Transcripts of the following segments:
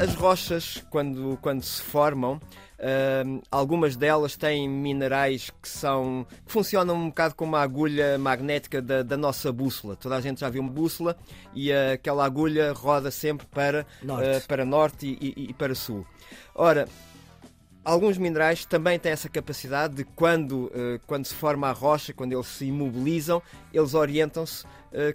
As rochas, quando, quando se formam, Uh, algumas delas têm minerais que são que funcionam um bocado como a agulha magnética da, da nossa bússola. Toda a gente já viu uma bússola e uh, aquela agulha roda sempre para norte, uh, para norte e, e, e, para sul. Ora, alguns minerais também têm essa capacidade de quando, quando se forma a rocha, quando eles se imobilizam, eles orientam-se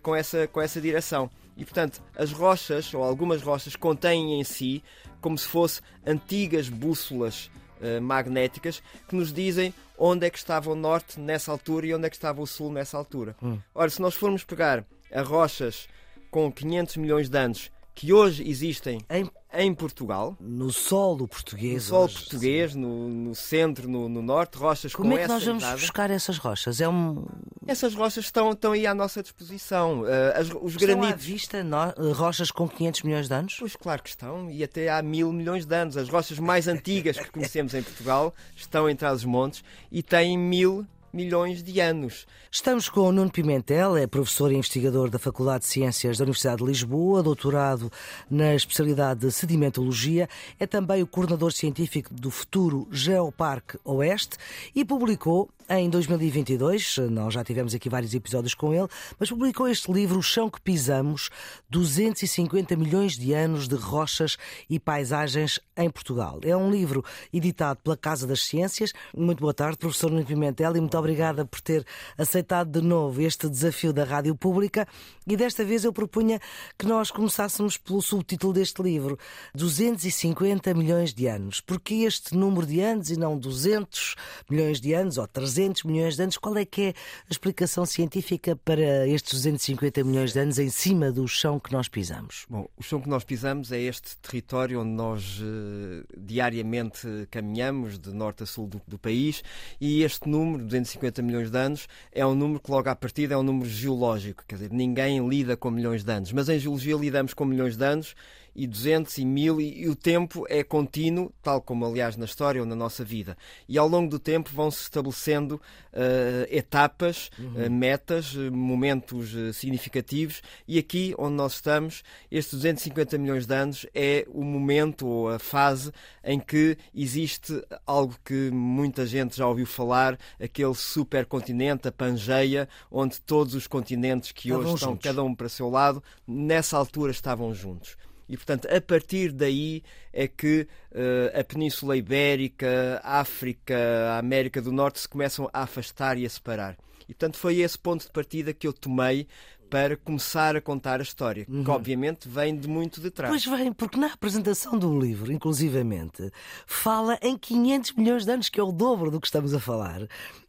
com, essa, com essa direção. E portanto, as rochas, ou algumas rochas, contêm em si como se fossem antigas bússolas uh, magnéticas que nos dizem onde é que estava o norte nessa altura e onde é que estava o sul nessa altura. Hum. Ora, se nós formos pegar a rochas com 500 milhões de anos que hoje existem em, em Portugal. No solo português. No solo português, no, no, centro, no, no, norte, rochas Como com é que nós vamos idade. buscar essas rochas? É um... Essas rochas estão, estão aí à nossa disposição. Uh, as, os estão granitos. à vista no, rochas com 500 milhões de anos? Pois claro que estão, e até há mil milhões de anos. As rochas mais antigas que conhecemos em Portugal estão entre os montes e têm mil milhões de anos. Estamos com o Nuno Pimentel, é professor e investigador da Faculdade de Ciências da Universidade de Lisboa, doutorado na especialidade de sedimentologia, é também o coordenador científico do futuro Geoparque Oeste e publicou em 2022, nós já tivemos aqui vários episódios com ele, mas publicou este livro, O Chão que Pisamos, 250 milhões de anos de rochas e paisagens em Portugal. É um livro editado pela Casa das Ciências. Muito boa tarde, professor Nuno Pimentel, e muito obrigada por ter aceitado de novo este desafio da Rádio Pública. E desta vez eu propunha que nós começássemos pelo subtítulo deste livro, 250 milhões de anos. Porque este número de anos e não 200 milhões de anos ou 300 milhões de anos? Qual é que é a explicação científica para estes 250 milhões de anos em cima do chão que nós pisamos? Bom, o chão que nós pisamos é este território onde nós uh, diariamente caminhamos, de norte a sul do, do, país, e este número, 250 milhões de anos, é um número que logo à partida é um número geológico, quer dizer, ninguém lida com milhões de anos, mas em geologia lidamos com milhões de anos e 200 e 1000 e, e, o tempo é contínuo, tal como aliás na história ou na nossa vida. E ao longo do tempo vão-se estabelecendo uh, etapas, uhum. uh, metas, uh, momentos significativos e aqui onde nós estamos, estes 250 milhões de anos é o momento ou a fase em que existe algo que muita gente já ouviu falar, aquele supercontinente, a Pangeia, onde todos os continentes que estavam hoje estão juntos. cada um para seu lado, nessa altura estavam juntos. E, portanto, a partir daí é que uh, a Península Ibérica, a África, a América do Norte se começam a afastar e a separar. E, portanto, foi esse ponto de partida que eu tomei para começar a contar a história, uhum. que obviamente vem de muito de trás. Pois vem, porque na apresentação do livro, inclusivamente, fala em 500 milhões de anos, que é o dobro do que estamos a falar,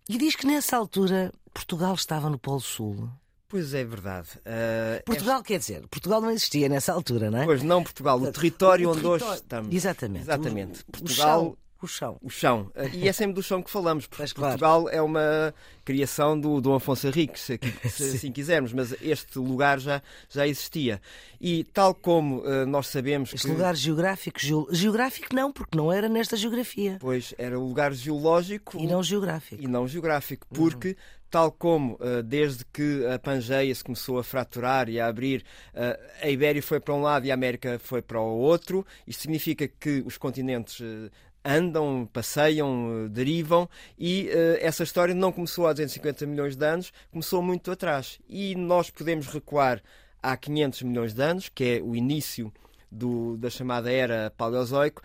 e diz que nessa altura Portugal estava no Polo Sul. Pois é verdade. Uh, Portugal é... quer dizer, Portugal não existia nessa altura, não é? Pois não, Portugal, o território o onde território... hoje estamos. Exatamente. Exatamente. O, Portugal. O chão. O chão. E é sempre do chão que falamos, porque mas, Portugal claro. é uma criação do Dom Afonso Henriques, se, se assim quisermos, mas este lugar já, já existia. E tal como uh, nós sabemos este que... lugar geográfico, ge... geográfico não, porque não era nesta geografia. Pois, era um lugar geológico... E não geográfico. E não geográfico, porque... Uhum tal como uh, desde que a Pangeia se começou a fraturar e a abrir, uh, a Ibéria foi para um lado e a América foi para o outro. Isto significa que os continentes uh, andam, passeiam, derivam e essa história não começou há 250 milhões de anos, começou muito atrás. E nós podemos recuar há 500 milhões de anos, que é o início do, da chamada era paleozoico,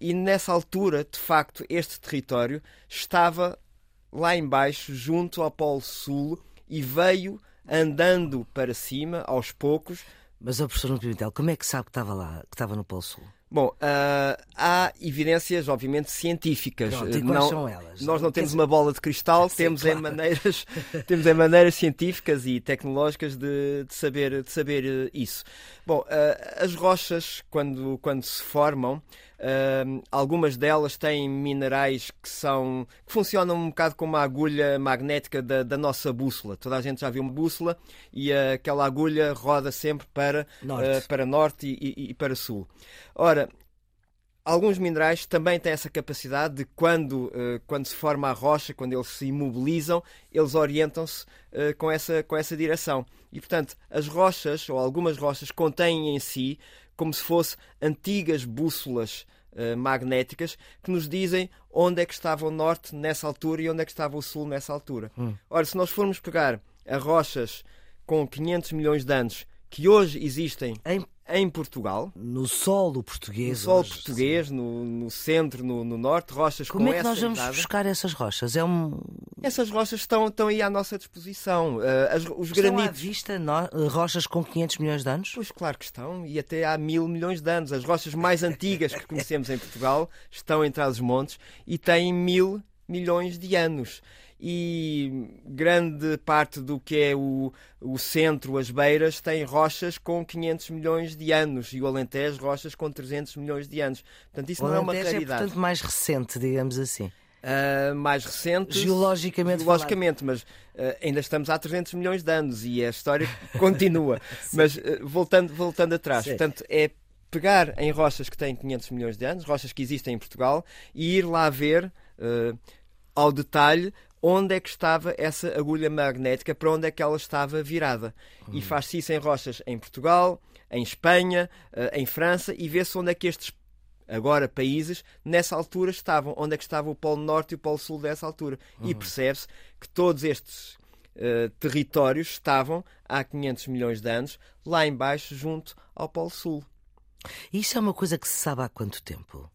e nessa altura, de facto, este território estava lá embaixo, junto ao Polo Sul, e veio andando para cima, aos poucos. Mas, o professor Pimentel, como é que sabe que estava lá, que estava no Polo Sul? Bom, uh, há evidências, obviamente, científicas. Pronto, e quais não, são elas? Nós não temos uma bola de cristal, Sim, temos, claro. em maneiras, temos em maneiras científicas e tecnológicas de, de saber, de saber isso. Bom, uh, as rochas, quando, quando se formam, Uh, algumas delas têm minerais que são que funcionam um bocado como a agulha magnética da, da nossa bússola. Toda a gente já viu uma bússola e aquela agulha roda sempre para norte, para norte e, e, e, para sul. Ora, alguns minerais também têm essa capacidade de, quando, uh, quando se forma a rocha, quando eles se imobilizam, eles orientam-se uh, com, essa, com essa direção. E, portanto, as rochas, ou algumas rochas, contêm em si como se fossem antigas bússolas uh, magnéticas que nos dizem onde é que estava o norte nessa altura e onde é que estava o sul nessa altura. Hum. Ora, se nós formos pegar a rochas com 500 milhões de anos que hoje existem em em Portugal. No solo português. No solo português, no, no, centro, no, no, norte, rochas Como com é que nós vamos idade. buscar essas rochas? É um... Essas rochas estão, estão aí à nossa disposição. Uh, as, os estão granitos. à vista no... rochas com 500 milhões de anos? Pois claro que estão, e até há mil milhões de anos. As rochas mais antigas que conhecemos em Portugal estão entre os montes e têm mil milhões de anos e grande parte do que é o, o centro, as beiras, tem rochas com 500 milhões de anos e o Alentejo rochas com 300 milhões de anos. Portanto, isso o não é uma Alentejo raridade. é, portanto, mais recente, digamos assim. Uh, mais recente. Geologicamente, geologicamente mas uh, ainda estamos há 300 milhões de anos e a história continua. mas uh, voltando, voltando atrás, Sim. portanto, é pegar em rochas que têm 500 milhões de anos, rochas que existem em Portugal, e ir lá ver ao detalhe onde é que estava essa agulha magnética, para onde é que ela estava virada. Uhum. E faz-se isso em rochas em Portugal, em Espanha, em França, e vê-se onde é que estes agora países, nessa altura estavam, onde é que estava o Polo Norte e o Polo Sul dessa altura. Uhum. E percebe-se que todos estes uh, territórios estavam, há 500 milhões de anos, lá embaixo, junto ao Polo Sul. Isso é uma coisa que se sabe há quanto tempo?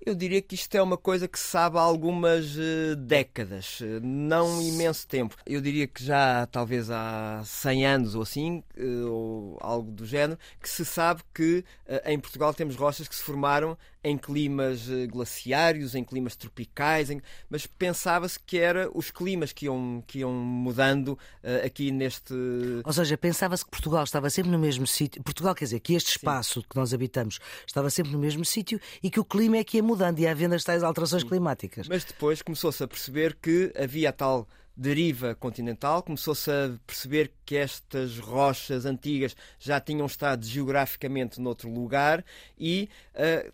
Eu diria que isto é uma coisa que se sabe há algumas uh, décadas, uh, não imenso tempo. Eu diria que já talvez há 100 anos ou assim, uh, ou algo do género, que se sabe que em Portugal temos rochas que se formaram em climas eh, glaciários, em climas tropicais, em... mas pensava-se que era os climas que iam, que iam mudando uh, aqui neste. Ou seja, pensava-se que Portugal estava sempre no mesmo sítio. Portugal quer dizer que este espaço Sim. que nós habitamos estava sempre no mesmo sítio e que o clima é que ia mudando e havendo as tais alterações Sim. climáticas. Mas depois começou-se a perceber que havia tal deriva continental, começou-se a perceber que estas rochas antigas já tinham estado geograficamente noutro lugar e uh,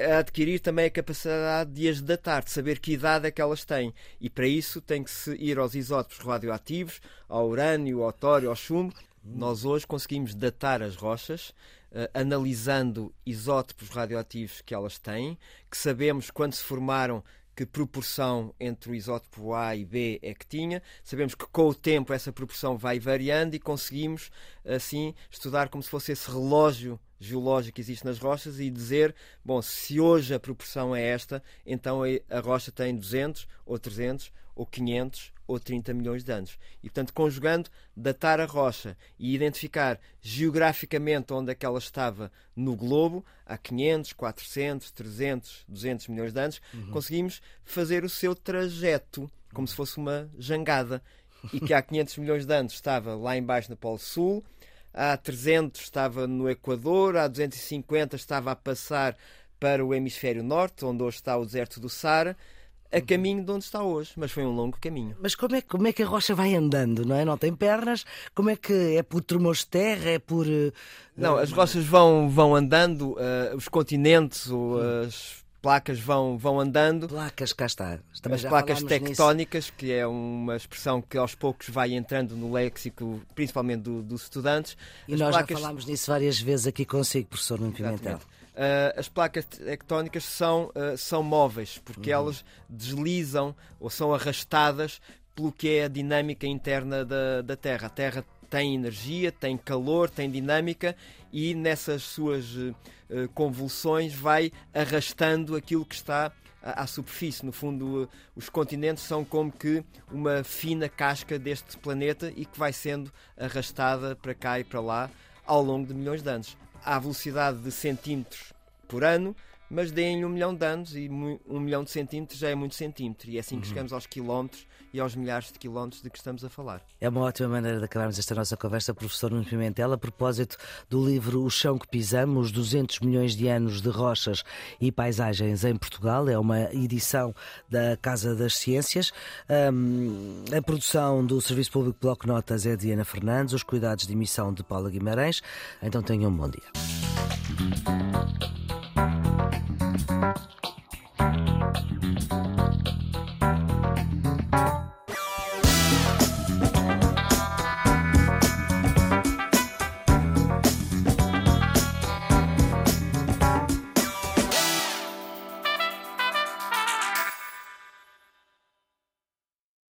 a adquirir também a capacidade de as datar, de saber que idade é que elas têm. E para isso tem que se ir aos isótopos radioativos, ao urânio, ao tório, ao chumbo. Nós hoje conseguimos datar as rochas, uh, analisando isótopos radioativos que elas têm, que sabemos quando se formaram que proporção entre o isótopo A e B é que tinha. Sabemos que com o tempo essa proporção vai variando e conseguimos assim estudar como se fosse esse relógio geológico que existe nas rochas e dizer, bom, se hoje a proporção é esta, então a rocha tem 200 ou 300 ou 500 ou 30 milhões de anos. E, portanto, conjugando, datar a rocha e identificar geograficamente onde é que ela estava no globo, há 500, 400, 300, 200 milhões de anos, uhum. conseguimos fazer o seu trajeto, como se fosse uma jangada. E que há 500 milhões de anos estava lá embaixo no Polo Sul, há 300 estava no Equador, há 250 estava a passar para o hemisfério norte, onde hoje está o deserto do Saara, a caminho de onde está hoje, mas foi um longo caminho. Mas como é, como é que a rocha vai andando, não é? Não tem pernas? Como é que é por tremores de terra? É por. Uh... Não, as rochas vão, vão andando, uh, os continentes, ou as placas vão, vão andando. Placas, cá está. Também as placas tectónicas, nisso. que é uma expressão que aos poucos vai entrando no léxico, principalmente do, dos estudantes. E as nós placas... já falámos nisso várias vezes aqui consigo, professor Nuno Pimentel. Uh, as placas tectónicas são, uh, são móveis, porque uhum. elas deslizam ou são arrastadas pelo que é a dinâmica interna da, da Terra. A Terra tem energia, tem calor, tem dinâmica e nessas suas uh, convulsões vai arrastando aquilo que está à, superfície. No fundo, uh, os continentes são como que uma fina casca deste planeta e que vai sendo arrastada para cá e para lá ao longo de milhões de anos. À velocidade de centímetros por ano, mas deem um milhão de anos e um milhão de centímetros já é muito centímetro. E é assim que uhum. chegamos aos quilómetros e aos milhares de quilómetros de que estamos a falar. É uma ótima maneira de acabarmos esta nossa conversa, professor Nuno Pimentel, a propósito do livro O Chão que Pisamos, 200 milhões de anos de rochas e paisagens em Portugal. É uma edição da Casa das Ciências. Um, a produção do Serviço Público Bloco Notas é de Ana Fernandes, os cuidados de emissão de Paula Guimarães. Então tenham um bom dia.